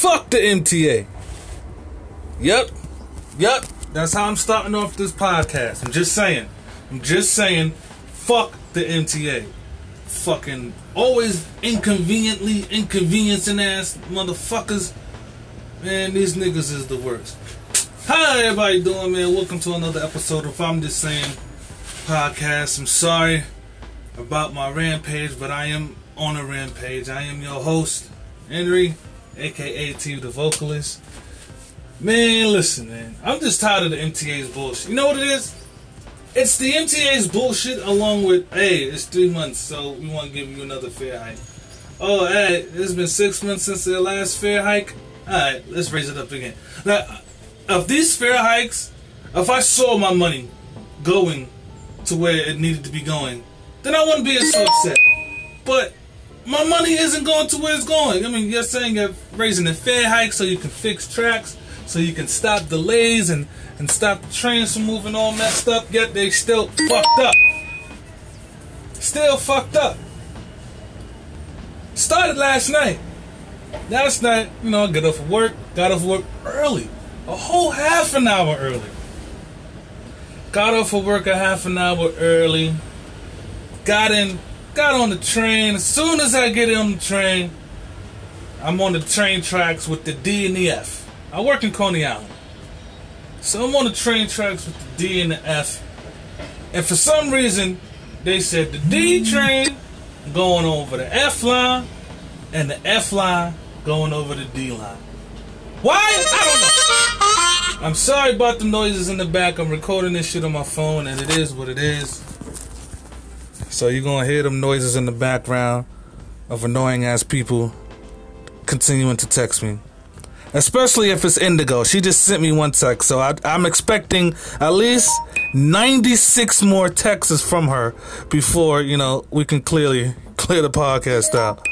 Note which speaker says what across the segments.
Speaker 1: Fuck the MTA. Yep. Yep. That's how I'm starting off this podcast. I'm just saying. I'm just saying. Fuck the MTA. Fucking always inconveniently inconveniencing ass motherfuckers. Man, these niggas is the worst. How everybody doing, man? Welcome to another episode of I'm Just Saying podcast. I'm sorry about my rampage, but I am on a rampage. I am your host, Henry, aka T the vocalist. Man, listen, man. I'm just tired of the MTA's bullshit. You know what it is? It's the MTA's bullshit along with, hey, it's three months, so we want to give you another fare hike. Oh, hey, it's been six months since the last fare hike. Alright, let's raise it up again. Now, if these fare hikes, if I saw my money going to where it needed to be going, then I wouldn't be so upset. But my money isn't going to where it's going. I mean, you're saying you're raising the fare hike so you can fix tracks, so you can stop delays and, and stop the trains from moving all messed up, yet they still fucked up. Still fucked up. Started last night. Last night, you know, I got off of work, got off work early. A whole half an hour early. Got off of work a half an hour early. Got in, got on the train. As soon as I get on the train, I'm on the train tracks with the D and the F. I work in Coney Island. So I'm on the train tracks with the D and the F. And for some reason, they said the D train going over the F line and the F line going over the D line. Why? I don't know. I'm sorry about the noises in the back. I'm recording this shit on my phone and it is what it is. So you're gonna hear them noises in the background of annoying ass people continuing to text me. Especially if it's Indigo. She just sent me one text, so I, I'm expecting at least 96 more texts from her before, you know, we can clearly clear the podcast out.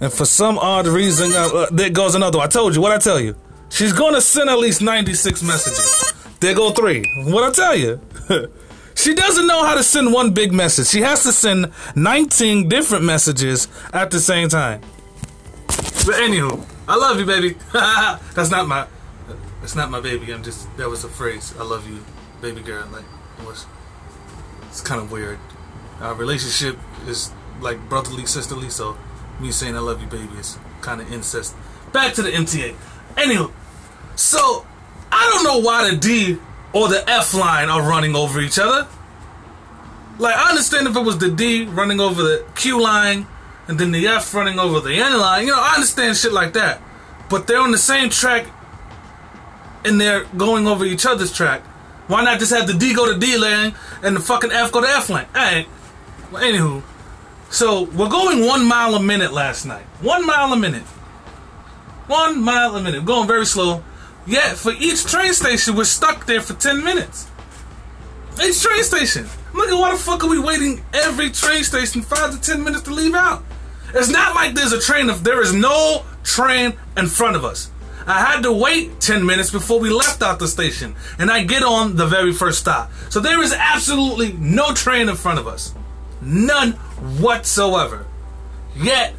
Speaker 1: And for some odd reason, uh, uh, there goes another one. I told you, what I tell you? She's gonna send at least 96 messages. There go three. What I tell you? she doesn't know how to send one big message. She has to send 19 different messages at the same time. But anywho, I love you, baby. that's not my. That's not my baby. I'm just. That was a phrase. I love you, baby girl. Like it was. It's kind of weird. Our relationship is like brotherly, sisterly. So me saying I love you, baby, is kind of incest. Back to the MTA. Anywho, so I don't know why the D or the F line are running over each other. Like I understand if it was the D running over the Q line and then the F running over the N line. You know, I understand shit like that. But they're on the same track and they're going over each other's track. Why not just have the D go to D lane and the fucking F go to F lane? Alright. Well, anywho. So we're going one mile a minute last night. One mile a minute. One mile a minute. Going very slow. Yet for each train station, we're stuck there for 10 minutes. Each train station. Look at why the fuck are we waiting every train station five to ten minutes to leave out? It's not like there's a train if there is no train in front of us. I had to wait 10 minutes before we left out the station, and I get on the very first stop. So there is absolutely no train in front of us. None whatsoever. Yet,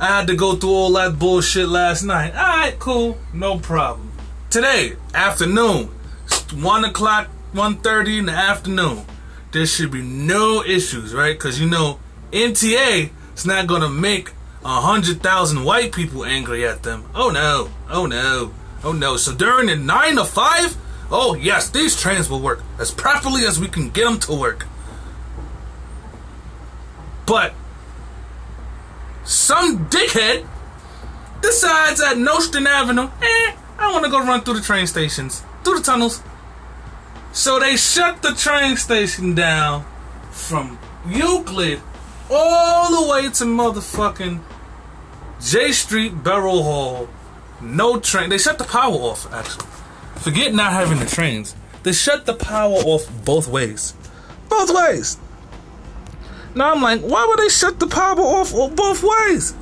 Speaker 1: I had to go through all that bullshit last night. Alright, cool, no problem. Today, afternoon, 1 o'clock, 1.30 in the afternoon. There should be no issues, right? Because you know, MTA is not going to make a hundred thousand white people angry at them. Oh no, oh no, oh no. So during the nine to five, oh yes, these trains will work as properly as we can get them to work. But some dickhead decides at Nostrand Avenue, eh, I want to go run through the train stations, through the tunnels. So they shut the train station down from Euclid all the way to motherfucking Jay Street, Borough Hall. No train. They shut the power off, actually. Forget not having the trains. They shut the power off both ways. Both ways. Now I'm like, why would they shut the power off both ways?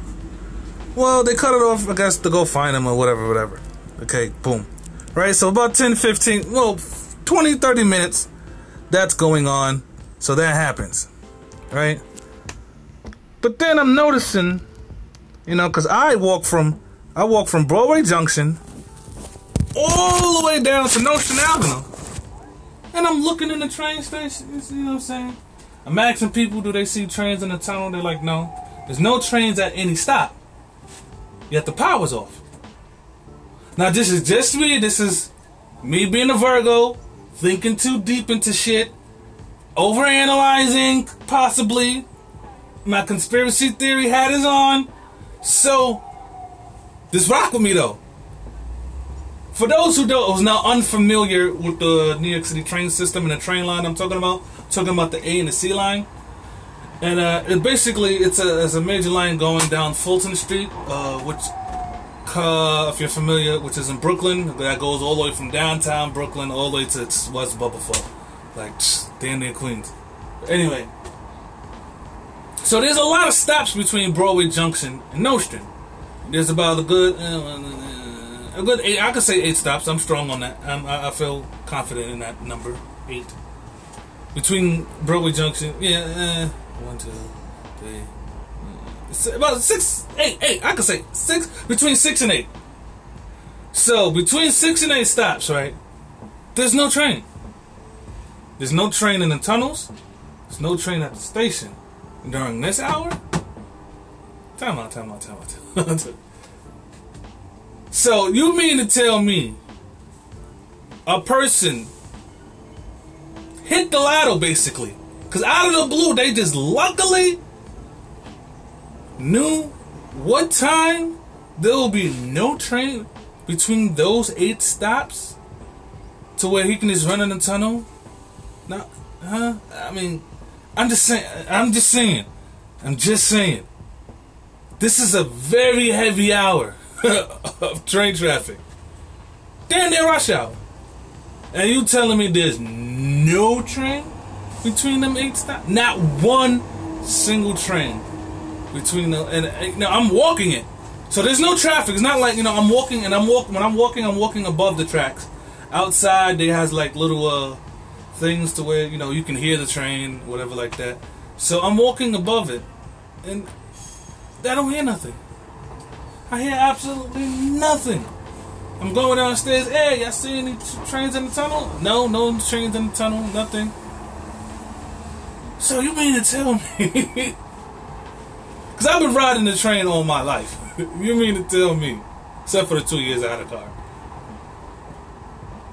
Speaker 1: Well, they cut it off, I guess, to go find them or whatever, whatever. Okay, boom. Right, so about 10, 15, well, 20, 30 minutes, that's going on. So that happens. Right? But then I'm noticing, you know, because I walk from I walk from Broadway Junction all the way down to Nostrand Avenue. And I'm looking in the train station, you know what I'm saying? I'm asking people, do they see trains in the tunnel? They're like, no. There's no trains at any stop. Yet the power's off. Now, this is just me. This is me being a Virgo, thinking too deep into shit, overanalyzing, possibly. My conspiracy theory hat is on. So, just rock with me though. For those who don't, who's now unfamiliar with the New York City train system and the train line I'm talking about, talking about the A and the C line. And uh, it basically, it's a, it's a major line going down Fulton Street, uh, which, uh, if you're familiar, which is in Brooklyn, that goes all the way from downtown Brooklyn all the way to West Bubblefuck. Like, damn near Queens. Anyway, so there's a lot of stops between Broadway Junction and Nostrand. There's about a good, uh, good eight. I could say eight stops. I'm strong on that. I'm, I, I feel confident in that number eight. Between Broadway Junction, yeah, uh, one, two, three, uh, about six, eight, eight. I could say six between six and eight. So between six and eight stops, right? There's no train. There's no train in the tunnels. There's no train at the station during this hour. Time out, time out, time out. so you mean to tell me a person hit the lotto basically? Because out of the blue, they just luckily knew what time there will be no train between those eight stops to where he can just run in the tunnel. Now, huh? I mean, I'm just saying. I'm just saying. I'm just saying. This is a very heavy hour of train traffic. Damn near rush hour. And you telling me there's no train between them eight stops? Not one single train between them. and, now I'm walking it. So there's no traffic. It's not like you know I'm walking and I'm walking when I'm walking I'm walking above the tracks. Outside there has like little uh things to where you know you can hear the train, whatever like that. So I'm walking above it, and I don't hear nothing. I hear absolutely nothing. I'm going downstairs. Hey, y'all see any trains in the tunnel? No, no trains in the tunnel. Nothing. So you mean to tell me? Because I've been riding the train all my life. you mean to tell me, except for the two years I had a car.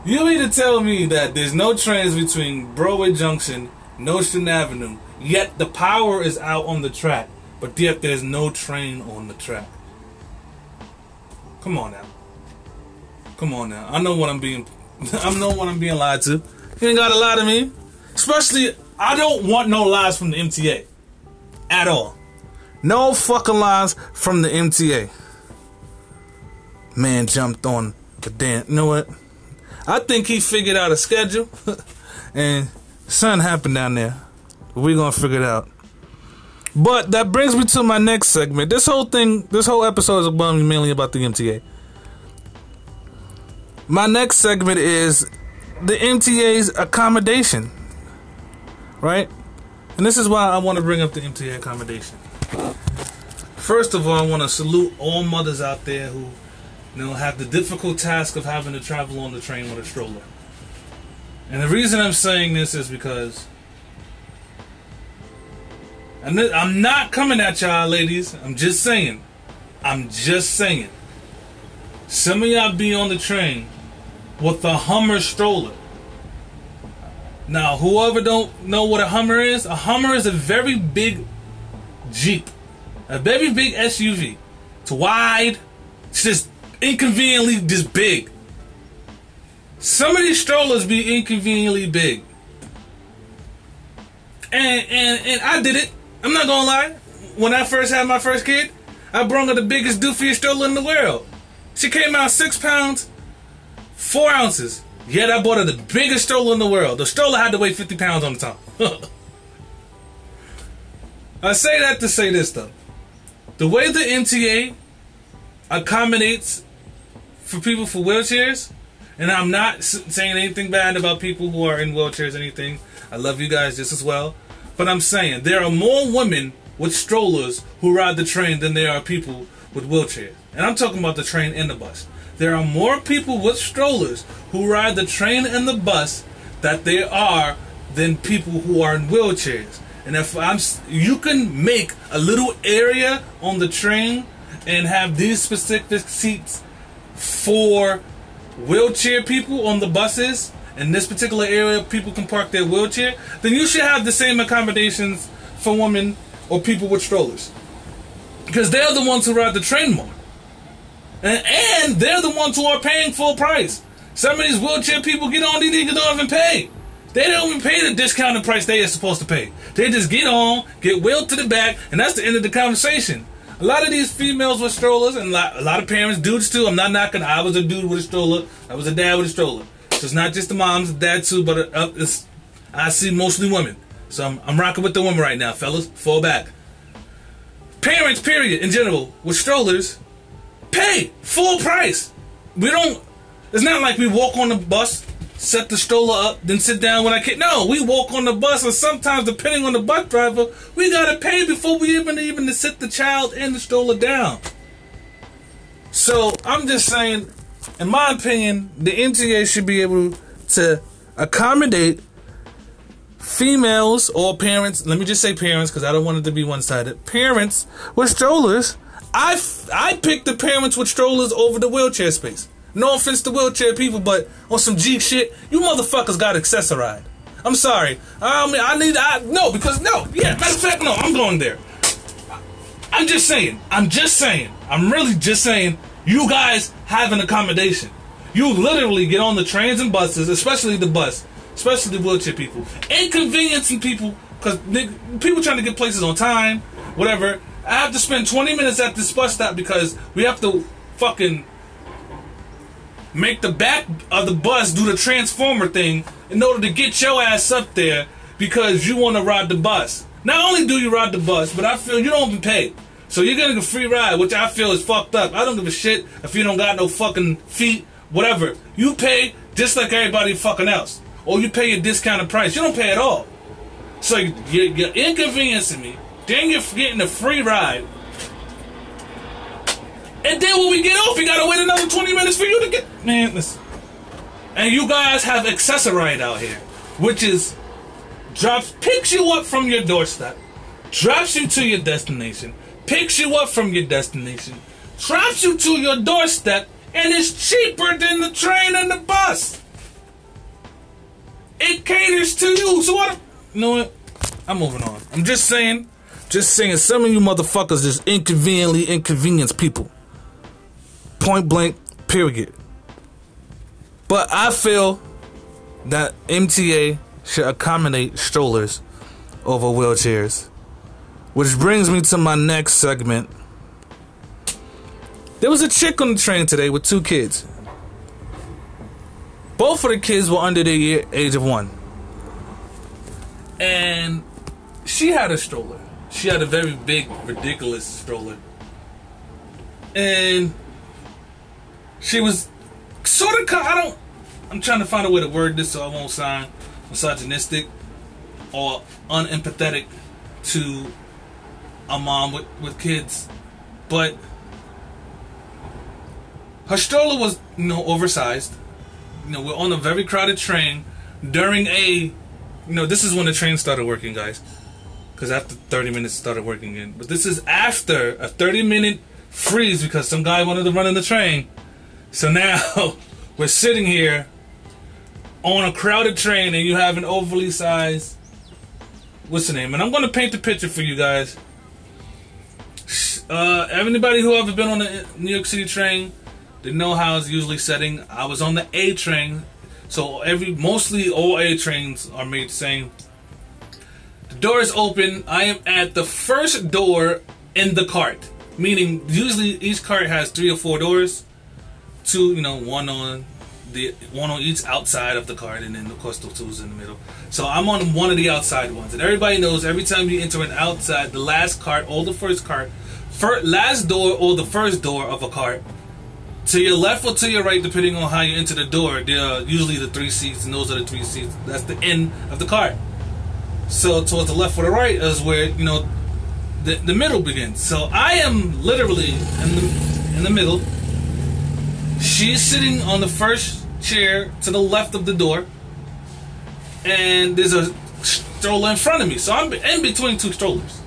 Speaker 1: You mean to tell me that there's no trains between Broadway Junction, Nostrand Avenue, yet the power is out on the track, but yet there's no train on the track? Come on now. Come on now. I know what I'm being. I know what I'm being lied to. You ain't gotta lie to me. Especially, I don't want no lies from the MTA. At all. No fucking lies from the MTA. Man jumped on the damn. You know what? I think he figured out a schedule, and something happened down there. We're gonna figure it out. But that brings me to my next segment. This whole thing, this whole episode is mainly about the MTA. My next segment is the MTA's accommodation, right? And this is why I want to bring up the MTA accommodation. First of all, I want to salute all mothers out there who you know, have the difficult task of having to travel on the train with a stroller. And the reason I'm saying this is because I'm not coming at y'all, ladies. I'm just saying. I'm just saying. Some of y'all be on the train with a Hummer stroller. Now, whoever don't know what a Hummer is, a Hummer is a very big Jeep, a very big SUV. It's wide. It's just inconveniently just big. Some of these strollers be inconveniently big. And and and I did it. I'm not gonna lie. When I first had my first kid, I brought her the biggest doofiest stroller in the world. She came out six pounds, four ounces. Yet I bought her the biggest stroller in the world. The stroller had to weigh 50 pounds on the top. I say that to say this though. The way the MTA accommodates for people for wheelchairs, and I'm not saying anything bad about people who are in wheelchairs, anything. I love you guys just as well. But I'm saying there are more women with strollers who ride the train than there are people with wheelchairs. And I'm talking about the train and the bus. There are more people with strollers who ride the train and the bus that there are than people who are in wheelchairs. And if I'm, you can make a little area on the train and have these specific seats for wheelchair people on the buses. In this particular area, people can park their wheelchair. Then you should have the same accommodations for women or people with strollers, because they're the ones who ride the train more, and, and they're the ones who are paying full price. Some of these wheelchair people get on, these niggas don't even pay. They don't even pay the discounted price they are supposed to pay. They just get on, get wheeled to the back, and that's the end of the conversation. A lot of these females with strollers, and a lot, a lot of parents, dudes too. I'm not knocking. I was a dude with a stroller. I was a dad with a stroller. So it's not just the moms, the dad too, but uh, it's, I see mostly women. So I'm, I'm rocking with the women right now, fellas. Fall back. Parents, period, in general, with strollers, pay full price. We don't. It's not like we walk on the bus set the stroller up, then sit down when I can. No, we walk on the bus, and sometimes, depending on the bus driver, we gotta pay before we even even to sit the child and the stroller down. So I'm just saying, in my opinion, the MTA should be able to accommodate females or parents. Let me just say parents, because I don't want it to be one-sided. Parents with strollers. I I picked the parents with strollers over the wheelchair space. No offense to wheelchair people, but on some G shit, you motherfuckers got accessorized. I'm sorry. I mean, I need. I no because no. Yeah, matter of fact, no. I'm going there. I'm just saying. I'm just saying. I'm really just saying. You guys have an accommodation. You literally get on the trains and buses, especially the bus, especially the wheelchair people, inconveniencing people because people trying to get places on time, whatever. I have to spend 20 minutes at this bus stop because we have to fucking make the back of the bus do the transformer thing in order to get your ass up there because you want to ride the bus. Not only do you ride the bus, but I feel you don't even pay. So you're getting a free ride, which I feel is fucked up. I don't give a shit if you don't got no fucking feet, whatever. You pay just like everybody fucking else. Or you pay a discounted price. You don't pay at all. So you're, you're inconveniencing me. Then you're getting a free ride and then when we get off, we gotta wait another 20 minutes for you to get. Man, listen. And you guys have Access-a-Ride out here, which is drops, picks you up from your doorstep, drops you to your destination, picks you up from your destination, drops you to your doorstep, and it's cheaper than the train and the bus. It caters to you. So what? You know what? I'm moving on. I'm just saying, just saying, some of you motherfuckers just inconveniently inconvenience people point blank, period. But I feel that MTA should accommodate strollers over wheelchairs. Which brings me to my next segment. There was a chick on the train today with two kids. Both of the kids were under the age of one. And she had a stroller. She had a very big, ridiculous stroller. And she was sort of. I don't. I'm trying to find a way to word this so I won't sound misogynistic or unempathetic to a mom with, with kids, but her stroller was you know oversized. You know we're on a very crowded train during a you know this is when the train started working, guys. Because after 30 minutes started working in, but this is after a 30 minute freeze because some guy wanted to run in the train. So now we're sitting here on a crowded train and you have an overly sized what's the name? And I'm gonna paint the picture for you guys. Uh, anybody who ever been on the New York City train, they know how it's usually setting. I was on the A train, so every mostly all A trains are made the same. The door is open. I am at the first door in the cart, meaning usually each cart has three or four doors two, you know, one on the one on each outside of the cart, and then of course the two's in the middle. So I'm on one of the outside ones, and everybody knows every time you enter an outside, the last cart or the first cart, first, last door or the first door of a cart, to your left or to your right, depending on how you enter the door, there are usually the three seats, and those are the three seats. That's the end of the cart. So towards the left or the right is where you know the, the middle begins. So I am literally in the in the middle. She's sitting on the first chair to the left of the door, and there's a stroller in front of me. So I'm in between two strollers.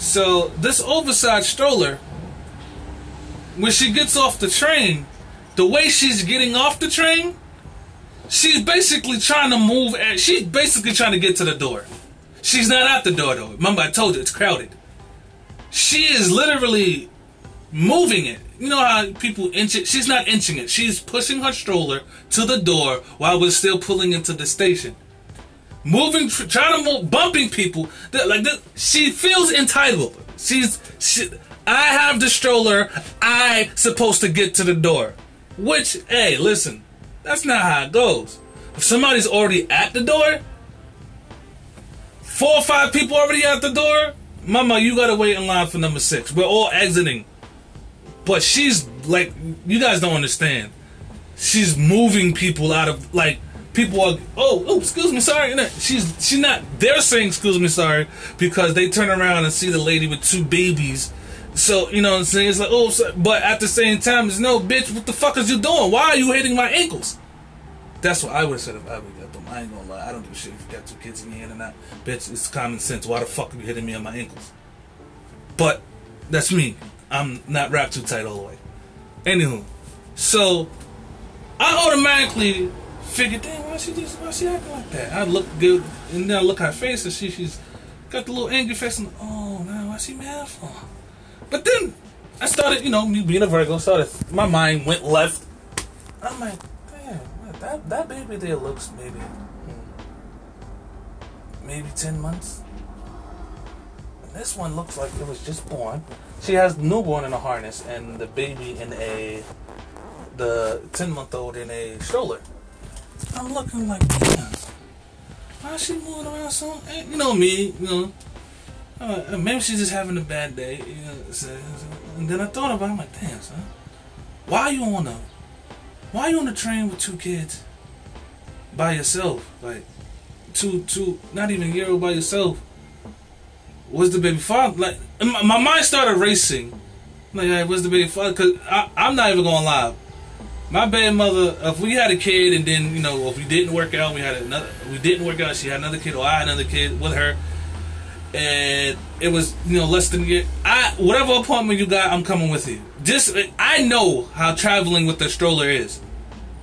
Speaker 1: So this oversized stroller, when she gets off the train, the way she's getting off the train, she's basically trying to move. And she's basically trying to get to the door. She's not at the door though. Remember, I told you it's crowded. She is literally moving it. You know how people inch it? She's not inching it. She's pushing her stroller to the door while we're still pulling into the station. Moving, trying to move, bumping people. That, like this, she feels entitled. She's, she, I have the stroller. I supposed to get to the door. Which, hey, listen, that's not how it goes. If somebody's already at the door, four or five people already at the door, mama, you gotta wait in line for number six. We're all exiting. But she's like, you guys don't understand. She's moving people out of like people are. Oh, oh, excuse me, sorry. She's she's not. They're saying excuse me, sorry because they turn around and see the lady with two babies. So you know what I'm saying? It's like oh, so, but at the same time, it's no bitch. What the fuck is you doing? Why are you hitting my ankles? That's what I would have said if I would got them. I ain't gonna lie. I don't give a shit if you got two kids in your hand or not. Bitch, it's common sense. Why the fuck are you hitting me on my ankles? But that's me. I'm not wrapped too tight all the way. Anywho, so I automatically figured, damn, why she just why she acting like that? I look good, and then I look at her face, and she she's got the little angry face, and oh, man, why she mad for? But then I started, you know, me being a Virgo, started my mind went left. I'm like, damn, that that baby there looks maybe hmm, maybe ten months. And this one looks like it was just born. She has newborn in a harness and the baby in a the ten month old in a stroller. I'm looking like, damn, why is she moving around so? eh, You know me, you know. Uh, maybe she's just having a bad day. You know, and then I thought about it, I'm like, damn, son. Why are you on a why you on the train with two kids by yourself? Like two two not even a year old by yourself. Was the baby father like my, my mind started racing. Like, hey, where's the baby father? Cause I, I'm not even gonna lie. My bad mother, if we had a kid and then you know if we didn't work out, we had another. We didn't work out. She had another kid, or I had another kid with her, and it was you know less than a year. I whatever appointment you got, I'm coming with you. Just I know how traveling with the stroller is,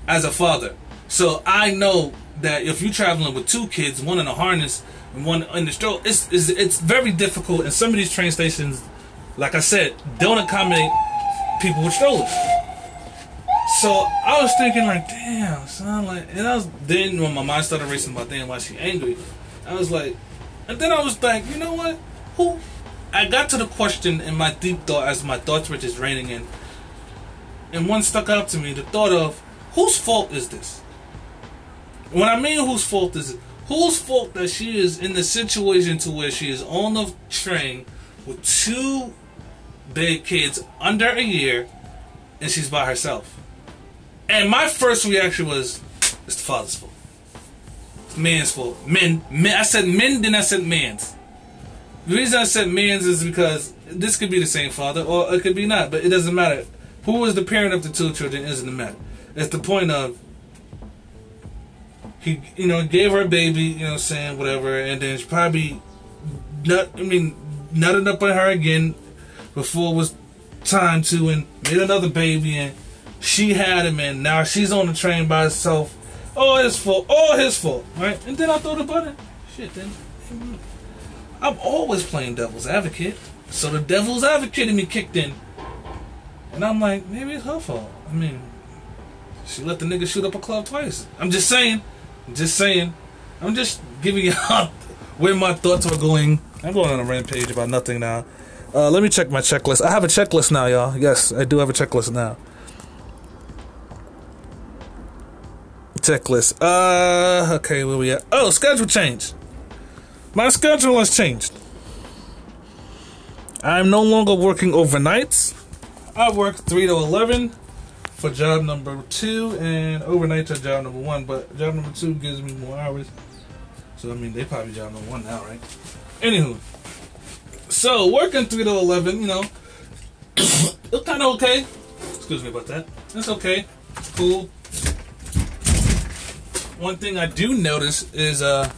Speaker 1: as a father. So I know that if you're traveling with two kids, one in a harness and one in the stroller, it's it's, it's very difficult. And some of these train stations, like I said, don't accommodate people with strollers. So I was thinking like, damn, son, like, and I was then when my mind started racing about damn why she angry, I was like, and then I was like, you know what? Who? I got to the question in my deep thought as my thoughts were just raining in, and one stuck out to me: the thought of whose fault is this? When I mean whose fault is it? Whose fault that she is in the situation to where she is on the train with two big kids under a year, and she's by herself? And my first reaction was, it's the father's fault. It's man's fault. Men, men. I said men, then I said man's. The reason I said man's is because this could be the same father, or it could be not, but it doesn't matter. Who is the parent of the two children isn't the matter. It's the point of he, you know, gave her a baby, you know, what I'm saying whatever, and then she probably nut. I mean, nutted up on her again before it was time to, and made another baby, and she had him, and now she's on the train by herself. Oh, his fault. All his fault. Right? And then I throw the button. Shit, then. I'm always playing devil's advocate. So the devil's advocate in me kicked in. And I'm like, maybe it's her fault. I mean, she let the nigga shoot up a club twice. I'm just saying. I'm just saying. I'm just giving you out where my thoughts are going. I'm going on a rampage about nothing now. Uh, let me check my checklist. I have a checklist now, y'all. Yes, I do have a checklist now. Checklist. Uh, okay, where we at? Oh, schedule change. My schedule has changed. I'm no longer working overnights. I work 3 to 11 for job number 2 and overnight to job number 1, but job number 2 gives me more hours. So, I mean, they probably job number 1 now, right? Anywho, So working three to eleven, you know, it's kind of okay. Excuse me about that. It's okay. Cool. One thing I do notice is uh,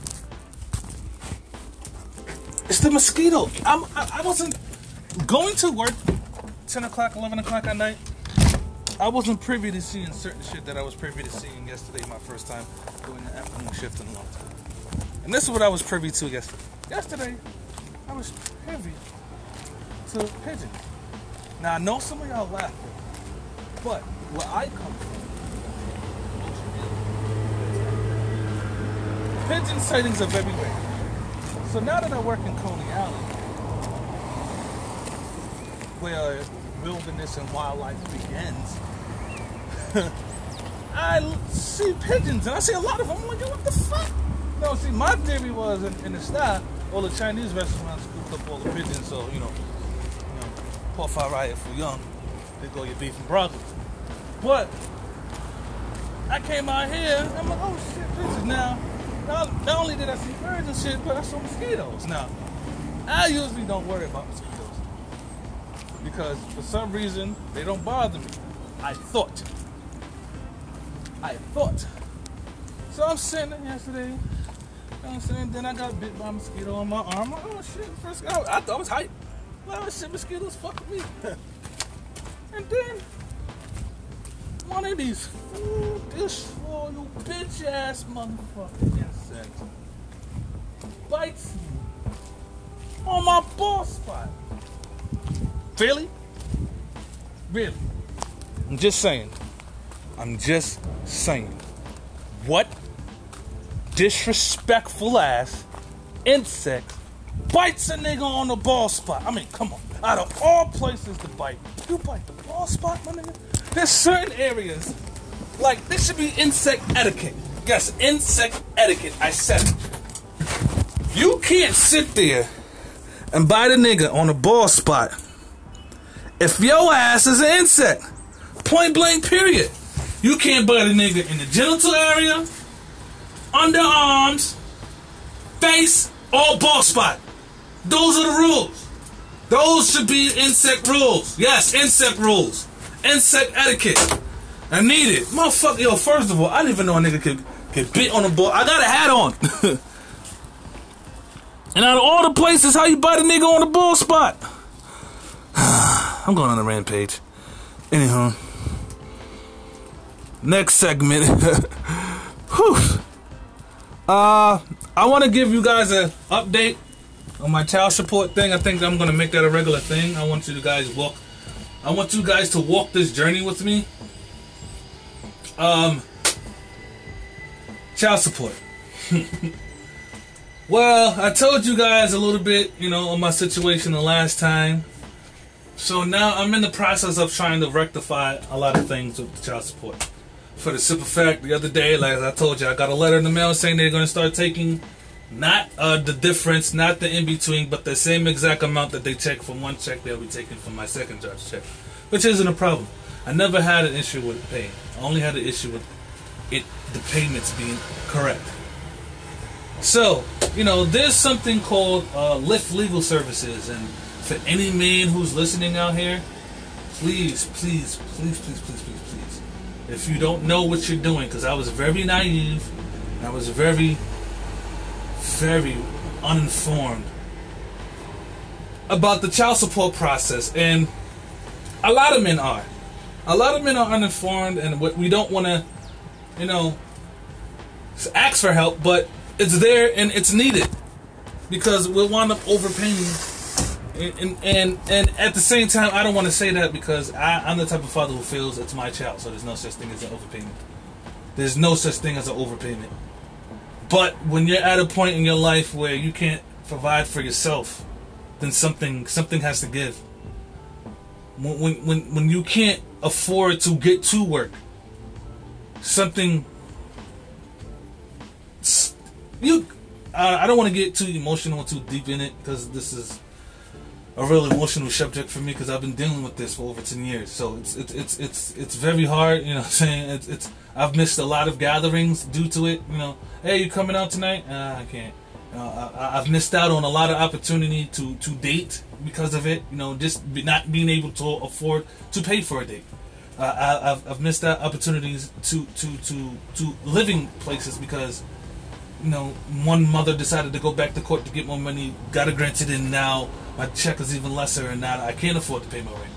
Speaker 1: it's the mosquito. I'm, I, I wasn't going to work ten o'clock, eleven o'clock at night. I wasn't privy to seeing certain shit that I was privy to seeing yesterday, my first time doing the afternoon shift in a long time. And this is what I was privy to yesterday. Yesterday, I was privy to pigeons. Now I know some of y'all laughing, but where I come from, pigeon sightings are very rare. So now that I work in Coney Island, where wilderness and wildlife begins, I see pigeons and I see a lot of them. I'm like, what the fuck? No, see, my theory was in, in the style, all the Chinese restaurants scooped up all the pigeons, so you know, you know, pork fry riot for young, they go your beef and broccoli. But I came out here, I'm like, oh shit, pigeons now. Not, not only did I see birds and shit, but I saw mosquitoes. Now, I usually don't worry about mosquitoes because for some reason they don't bother me. I thought. I thought. So I'm sitting there yesterday. You know what I'm saying? Then I got bit by a mosquito on my arm. Like, oh shit, first I, I thought I was hype. Well, oh, shit, mosquitoes fuck me. and then one of these fool disloyal bitch ass motherfucking insects bites me on my ball spot. Really? Really? I'm just saying. I'm just saying. What disrespectful ass insect bites a nigga on the ball spot? I mean, come on. Out of all places to bite, you bite the ball spot, my nigga? There's certain areas, like this should be insect etiquette. Yes, insect etiquette. I said it. You can't sit there and bite a nigga on a ball spot if your ass is an insect. Point blank, period. You can't bite a nigga in the genital area, underarms, face, or ball spot. Those are the rules. Those should be insect rules. Yes, insect rules insect etiquette. I need it. Motherfucker, yo, first of all, I didn't even know a nigga could get bit on the ball. I got a hat on. and out of all the places, how you bite a nigga on the ball spot? I'm going on a rampage. Anyhow. Next segment. Whew. Uh, I want to give you guys an update on my child support thing. I think I'm going to make that a regular thing. I want you guys walk I want you guys to walk this journey with me. Um, child support. well, I told you guys a little bit, you know, on my situation the last time. So now I'm in the process of trying to rectify a lot of things with the child support. For the simple fact, the other day, like I told you, I got a letter in the mail saying they're going to start taking not uh, the difference, not the in between, but the same exact amount that they take from one check they'll be taking from my second job's check, which isn't a problem. I never had an issue with paying. I only had an issue with it, the payments being correct. So, you know, there's something called uh, Lyft Legal Services, and for any man who's listening out here, please, please, please, please, please, please, please, if you don't know what you're doing, because I was very naive, I was very very uninformed about the child support process, and a lot of men are. A lot of men are uninformed, and what we don't want to, you know, ask for help, but it's there and it's needed because we'll wind up overpaying. And, and and at the same time, I don't want to say that because I, I'm the type of father who feels it's my child, so there's no such thing as an overpayment. There's no such thing as an overpayment. But when you're at a point in your life where you can't provide for yourself, then something something has to give. When when when you can't afford to get to work, something you I don't want to get too emotional too deep in it because this is a real emotional subject for me because I've been dealing with this for over ten years. So it's it's it's it's it's very hard. You know, what I'm saying it's it's I've missed a lot of gatherings due to it. You know, hey, you coming out tonight? Uh, I can't. Uh, I, I've missed out on a lot of opportunity to to date because of it. You know, just not being able to afford to pay for a date. I, I've, I've missed out opportunities to to to to living places because you know one mother decided to go back to court to get more money, got it granted, and now my check is even lesser, and now I can't afford to pay my rent.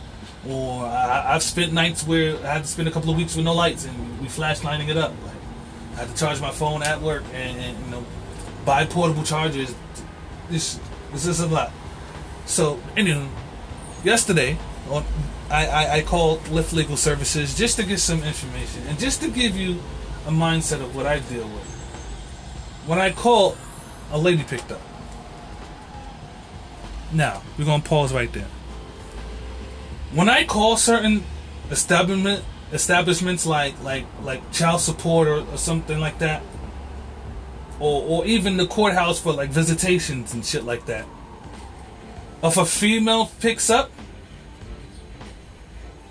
Speaker 1: Or I, I've spent nights where I had to spend a couple of weeks with no lights, and we flash lining it up. Like I had to charge my phone at work, and, and you know buy portable chargers. This this is a lot. So anyway, yesterday on I, I, I called Lyft Legal Services just to get some information and just to give you a mindset of what I deal with. When I called, a lady picked up. Now, we're gonna pause right there. When I call certain establishment establishments like like like child support or, or something like that, or or even the courthouse for like visitations and shit like that. If a female picks up,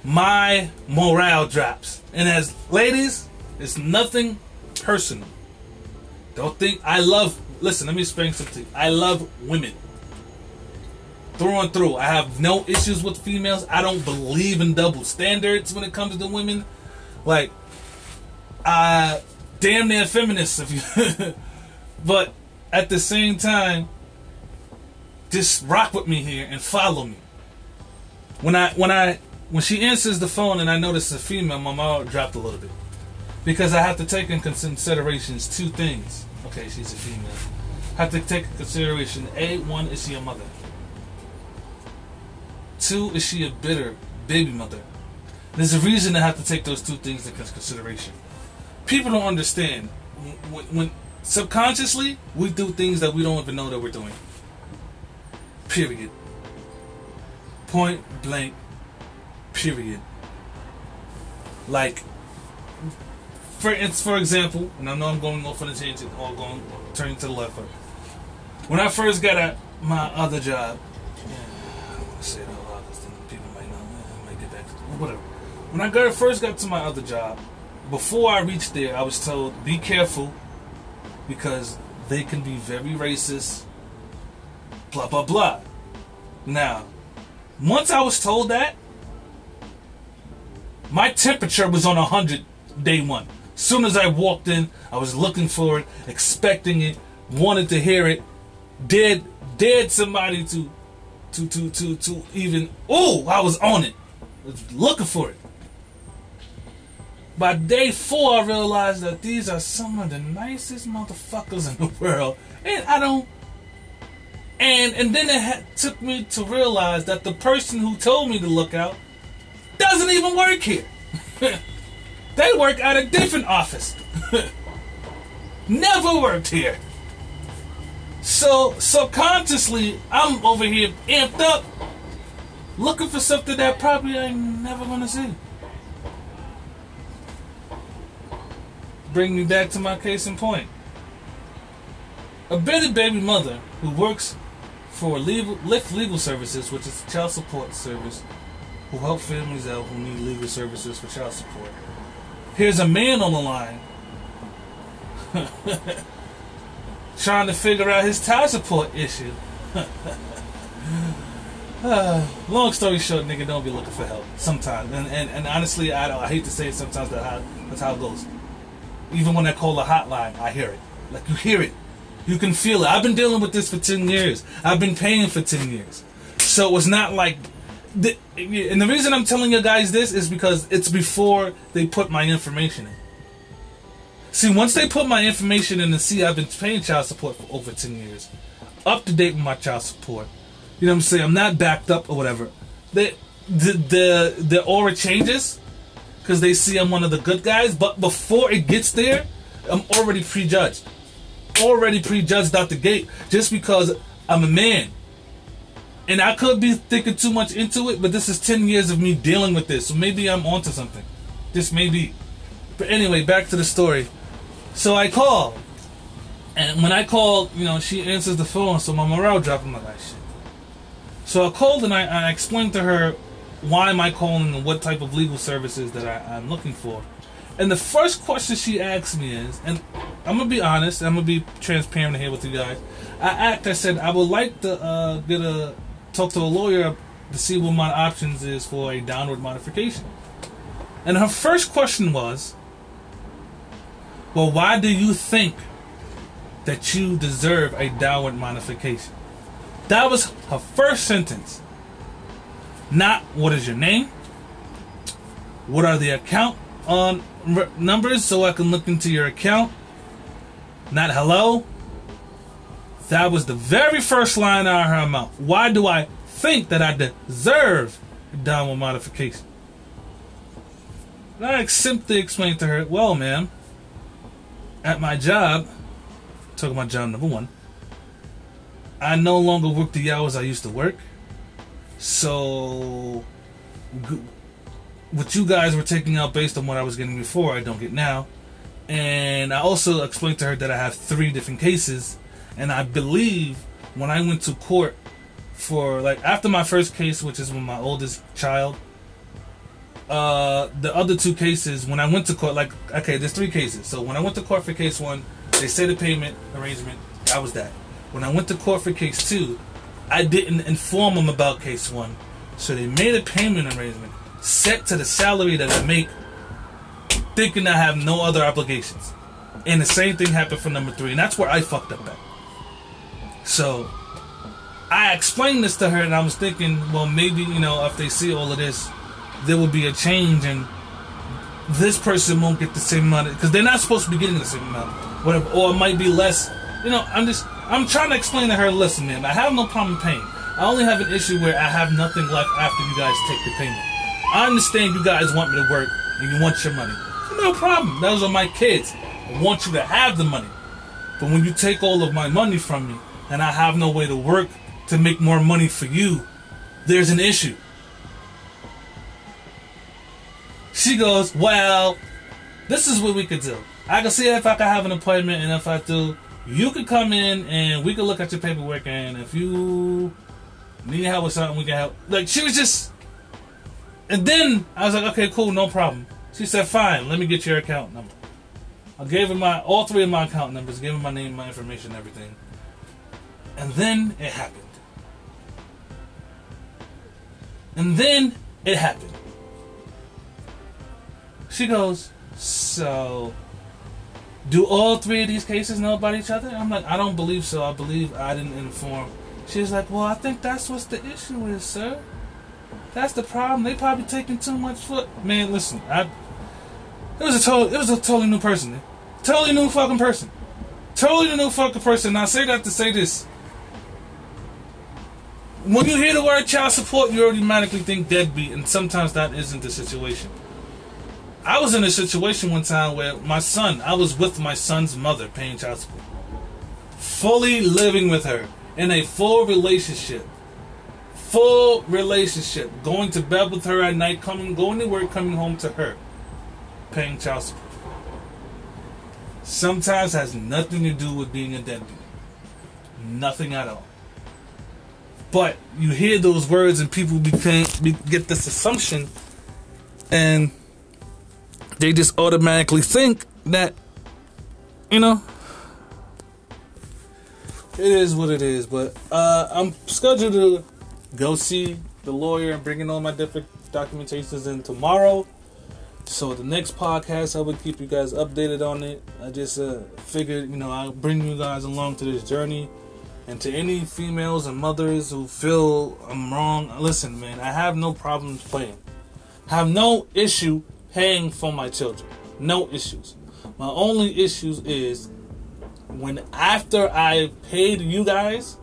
Speaker 1: my morale drops. And as ladies, it's nothing personal. Don't think I love. Listen, let me explain something. I love women through and through. I have no issues with females. I don't believe in double standards when it comes to women. Like, I damn near feminist if you. but at the same time, just rock with me here and follow me. When I when I when she answers the phone and I notice a female, my mouth dropped a little bit because I have to take in considerations two things. Okay, she's a female. I have to take in consideration a one is she a mother. Two is she a bitter baby mother. There's a reason I have to take those two things into consideration. People don't understand when, when subconsciously we do things that we don't even know that we're doing. Period. Point blank. Period. Like, for it's for example, and I know I'm going off on a tangent or going turning to the left. But when I first got at my other job, yeah, I don't want to say it out loud because people might not might get back whatever. When I got first got to my other job, before I reached there, I was told be careful because they can be very racist. Blah blah blah. Now, once I was told that, my temperature was on 100 day one. Soon as I walked in, I was looking for it, expecting it, wanted to hear it, dared, dared somebody to, to, to, to, to even, oh, I was on it, was looking for it. By day four, I realized that these are some of the nicest motherfuckers in the world, and I don't. And and then it took me to realize that the person who told me to look out doesn't even work here. they work at a different office. Never worked here. So subconsciously, I'm over here amped up, looking for something that probably I'm never gonna see. Bring me back to my case in point. A bitter baby mother who works for legal, Lyft Legal Services, which is a child support service, who help families out who need legal services for child support. Here's a man on the line trying to figure out his child support issue. long story short, nigga, don't be looking for help sometimes. And and, and honestly, I, I hate to say it sometimes, that how, that's how it goes. Even when I call the hotline, I hear it. Like you hear it. You can feel it. I've been dealing with this for 10 years. I've been paying for 10 years. So it's not like. And the reason I'm telling you guys this is because it's before they put my information in. See, once they put my information in and see I've been paying child support for over 10 years, up to date with my child support, you know what I'm saying? I'm not backed up or whatever. They, the, the, the aura changes because they see I'm one of the good guys, but before it gets there, I'm already prejudged already prejudged out the gate just because I'm a man. And I could be thinking too much into it, but this is 10 years of me dealing with this. So maybe I'm onto something. This may be. But anyway, back to the story. So I call. And when I call, you know, she answers the phone, so my morale dropped. I'm like, ah, shit. So I called and I, I explained to her why am I calling and what type of legal services that I, I'm looking for. And the first question she asked me is, and I'm gonna be honest, I'm gonna be transparent here with you guys. I asked, I said, I would like to uh, get a talk to a lawyer to see what my options is for a downward modification. And her first question was, well, why do you think that you deserve a downward modification? That was her first sentence. Not what is your name? What are the account on numbers so I can look into your account? Not hello. That was the very first line out of her mouth. Why do I think that I deserve downward modification? And I simply explained to her, well, ma'am, at my job, talking about job number one, I no longer work the hours I used to work. So, what you guys were taking out based on what I was getting before, I don't get now. And I also explained to her that I have three different cases. And I believe when I went to court for, like, after my first case, which is with my oldest child, uh, the other two cases, when I went to court, like, okay, there's three cases. So when I went to court for case one, they said the payment arrangement, that was that. When I went to court for case two, I didn't inform them about case one. So they made a payment arrangement set to the salary that I make, thinking I have no other obligations. And the same thing happened for number three, and that's where I fucked up at. So I explained this to her, and I was thinking, well, maybe, you know, if they see all of this, there will be a change, and this person won't get the same amount, because they're not supposed to be getting the same amount. Whatever, or it might be less. You know, I'm just, I'm trying to explain to her, listen, man, I have no problem paying. I only have an issue where I have nothing left after you guys take the payment. I understand you guys want me to work and you want your money. No problem. Those are my kids. I want you to have the money. But when you take all of my money from me and I have no way to work to make more money for you, there's an issue. She goes, Well, this is what we could do. I can see if I can have an appointment, and if I do, you could come in and we could look at your paperwork. And if you need help with something, we can help. Like, she was just and then I was like, okay, cool, no problem. She said, fine, let me get your account number. I gave her my all three of my account numbers, gave her my name, my information, everything. And then it happened. And then it happened. She goes, so do all three of these cases know about each other? I'm like, I don't believe so. I believe I didn't inform. She's like, well, I think that's what the issue is, sir. That's the problem. They probably taking too much foot. Man, listen, I. It was a total. It was a totally new person. Totally new fucking person. Totally new fucking person. Now, I say that to say this. When you hear the word child support, you automatically think deadbeat, and sometimes that isn't the situation. I was in a situation one time where my son, I was with my son's mother paying child support. Fully living with her in a full relationship full relationship, going to bed with her at night, coming, going to work, coming home to her, paying child support. Sometimes has nothing to do with being a deadbeat. Nothing at all. But you hear those words and people became, be, get this assumption and they just automatically think that, you know, it is what it is. But uh, I'm scheduled to go see the lawyer and bringing all my different documentations in tomorrow. So the next podcast, I will keep you guys updated on it. I just uh, figured, you know, I'll bring you guys along to this journey. And to any females and mothers who feel I'm wrong, listen, man, I have no problems paying. I have no issue paying for my children. No issues. My only issues is when after I paid you guys,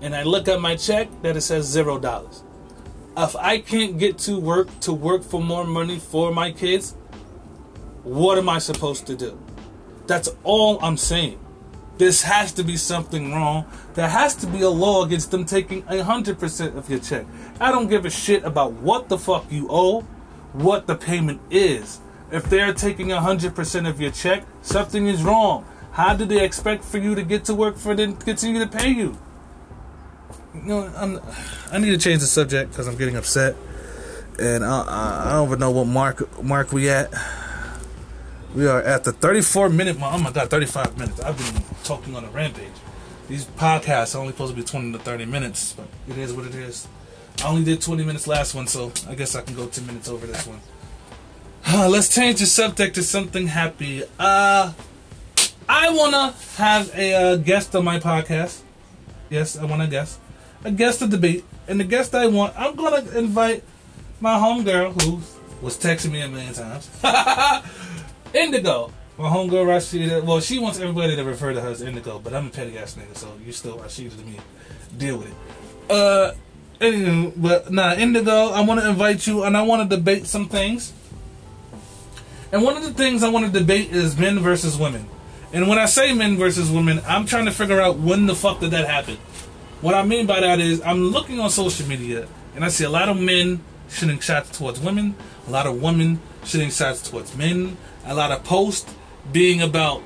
Speaker 1: and I look at my check that it says zero dollars. If I can't get to work to work for more money for my kids, what am I supposed to do? That's all I'm saying. This has to be something wrong. There has to be a law against them taking 100% of your check. I don't give a shit about what the fuck you owe, what the payment is. If they're taking 100% of your check, something is wrong. How do they expect for you to get to work for them to continue to pay you? you know, I'm, I need to change the subject because I'm getting upset, and I, I, I, don't even know what mark mark we at. We are at the 34 minute mark. Oh my god, 35 minutes. I've been talking on a rampage. These podcasts are only supposed to be 20 to 30 minutes, but it is what it is. I only did 20 minutes last one, so I guess I can go 10 minutes over this one. Let's change the subject to something happy. Uh, I wanna have a uh, guest on my podcast. Yes, I want a guest, a guest to debate, and the guest I want, I'm gonna invite my homegirl who was texting me a million times. Indigo. My homegirl Rashida. Well, she wants everybody to refer to her as Indigo, but I'm a petty ass nigga, so you still Rashida to me. Deal with it. Uh, anyway, but nah, Indigo. I want to invite you, and I want to debate some things. And one of the things I want to debate is men versus women. And when I say men versus women, I'm trying to figure out when the fuck did that happen. What I mean by that is I'm looking on social media and I see a lot of men shooting shots towards women, a lot of women shooting shots towards men, a lot of posts being about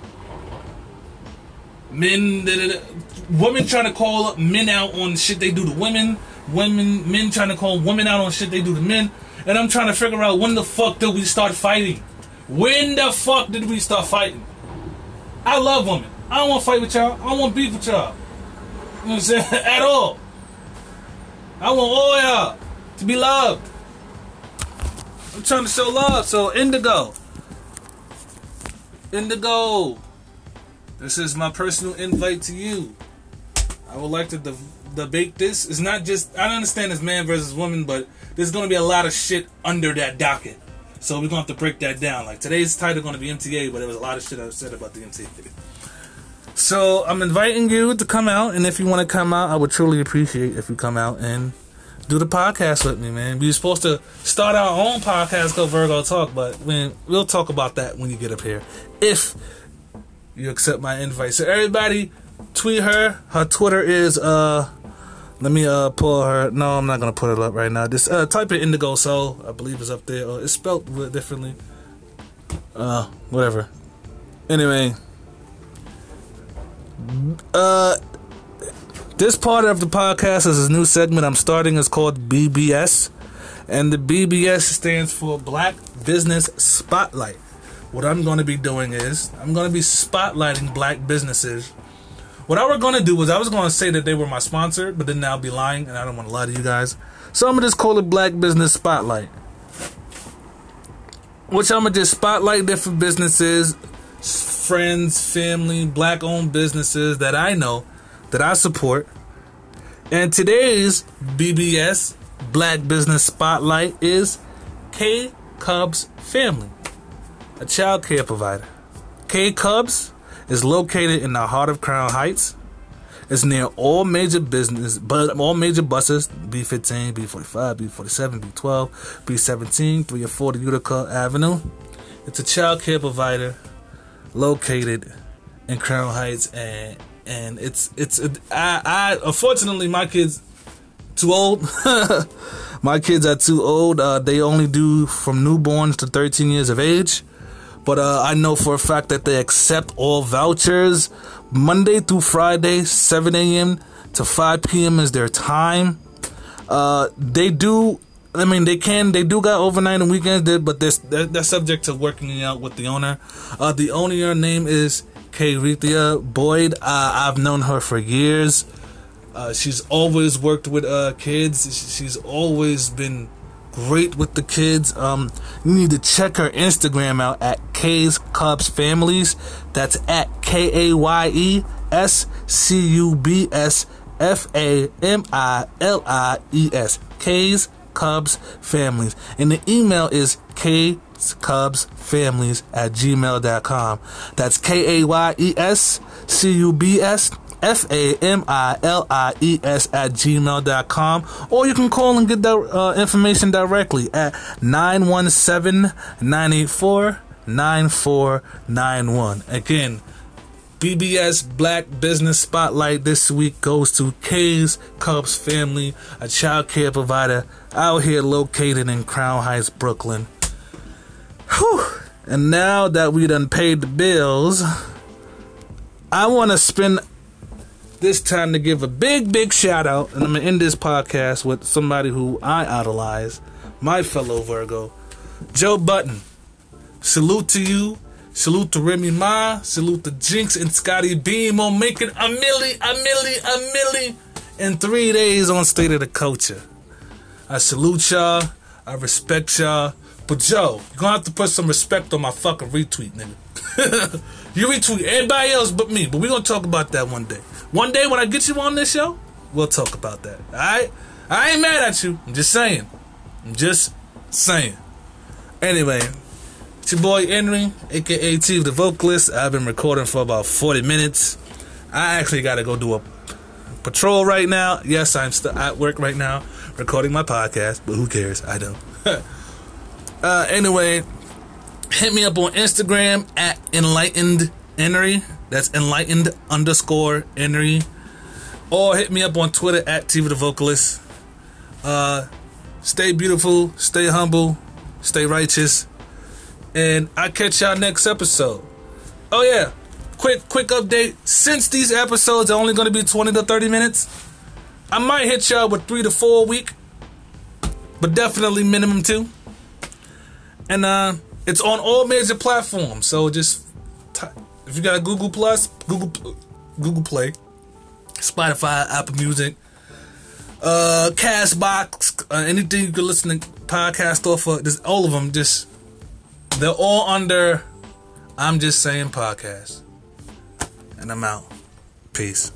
Speaker 1: men, that women trying to call men out on shit they do to women, women, men trying to call women out on shit they do to men, and I'm trying to figure out when the fuck did we start fighting? When the fuck did we start fighting? I love women. I don't want to fight with y'all. I don't want beef with y'all. You know what I'm saying? At all. I want all y'all to be loved. I'm trying to show love. So Indigo. Indigo. This is my personal invite to you. I would like to de- debate this. It's not just I don't understand it's man versus woman, but there's gonna be a lot of shit under that docket. So we're gonna have to break that down. Like today's title gonna be MTA, but there was a lot of shit I said about the MTA. So I'm inviting you to come out, and if you want to come out, I would truly appreciate if you come out and do the podcast with me, man. We were supposed to start our own podcast called Virgo Talk, but when we'll talk about that when you get up here. If you accept my invite. So everybody tweet her. Her Twitter is uh let me uh pull her no, I'm not gonna put it up right now. Just uh type in Indigo Soul, I believe it's up there. Uh, it's spelled differently. Uh whatever. Anyway. Uh this part of the podcast is a new segment I'm starting. It's called BBS. And the BBS stands for Black Business Spotlight. What I'm going to be doing is I'm going to be spotlighting black businesses. What I was going to do was I was going to say that they were my sponsor, but then I'll be lying and I don't want to lie to you guys. So I'm going to just call it Black Business Spotlight. Which I'm going to just spotlight different businesses, friends, family, black owned businesses that I know that I support. And today's BBS Black Business Spotlight is K Cubs Family, a child care provider. K Cubs is located in the heart of Crown Heights. It's near all major business, but all major buses: B15, B45, B47, B12, B17, 3 or 4 Utica Avenue. It's a child care provider located in Crown Heights, and and it's it's I, I unfortunately my kids too old. my kids are too old. Uh, they only do from newborns to 13 years of age. But uh, I know for a fact that they accept all vouchers. Monday through Friday, 7 a.m. to 5 p.m. is their time. Uh, they do. I mean, they can. They do got overnight and weekends, but they're, they're, subject to working out with the owner. Uh, the owner name is Rithia Boyd. Uh, I've known her for years. Uh, she's always worked with uh, kids. She's always been great with the kids. Um, you need to check her Instagram out at Kay's Cubs Families. That's at K A Y E S C U B S F A M I L I E S. Kay's Cubs Families. And the email is K Cubs Families at gmail.com. That's K A Y E S C U B S F A M I L I E S at gmail.com. Or you can call and get that uh, information directly at 917 984 9491. Again, BBS Black Business Spotlight this week goes to K's Cubs family, a child care provider out here located in Crown Heights, Brooklyn. Whew. And now that we done paid the bills, I want to spend this time to give a big, big shout out, and I'm gonna end this podcast with somebody who I idolize, my fellow Virgo, Joe Budden. Salute to you. Salute to Remy Ma. Salute to Jinx and Scottie Beam on making a milli, a milli, a milli in three days on State of the Culture. I salute y'all. I respect y'all. But Joe, you're gonna have to put some respect on my fucking retweet, nigga. you retweet everybody else but me, but we're gonna talk about that one day. One day when I get you on this show, we'll talk about that. Alright? I ain't mad at you. I'm just saying. I'm just saying. Anyway, it's your boy Henry, aka T the vocalist. I've been recording for about 40 minutes. I actually gotta go do a patrol right now. Yes, I'm still at work right now recording my podcast, but who cares? I don't. uh, anyway, hit me up on Instagram at enlightened Henry. That's enlightened underscore Henry. Or hit me up on Twitter at TV the Vocalist. Uh, stay beautiful, stay humble, stay righteous. And i catch y'all next episode. Oh yeah, quick quick update. Since these episodes are only gonna be 20 to 30 minutes, I might hit y'all with three to four a week. But definitely minimum two. And uh it's on all major platforms. So just t- if you got Google Plus, Google Google Play, Spotify, Apple Music, uh, Castbox, uh, anything you can listen to podcast off of, just all of them. Just they're all under. I'm just saying podcast, and I'm out. Peace.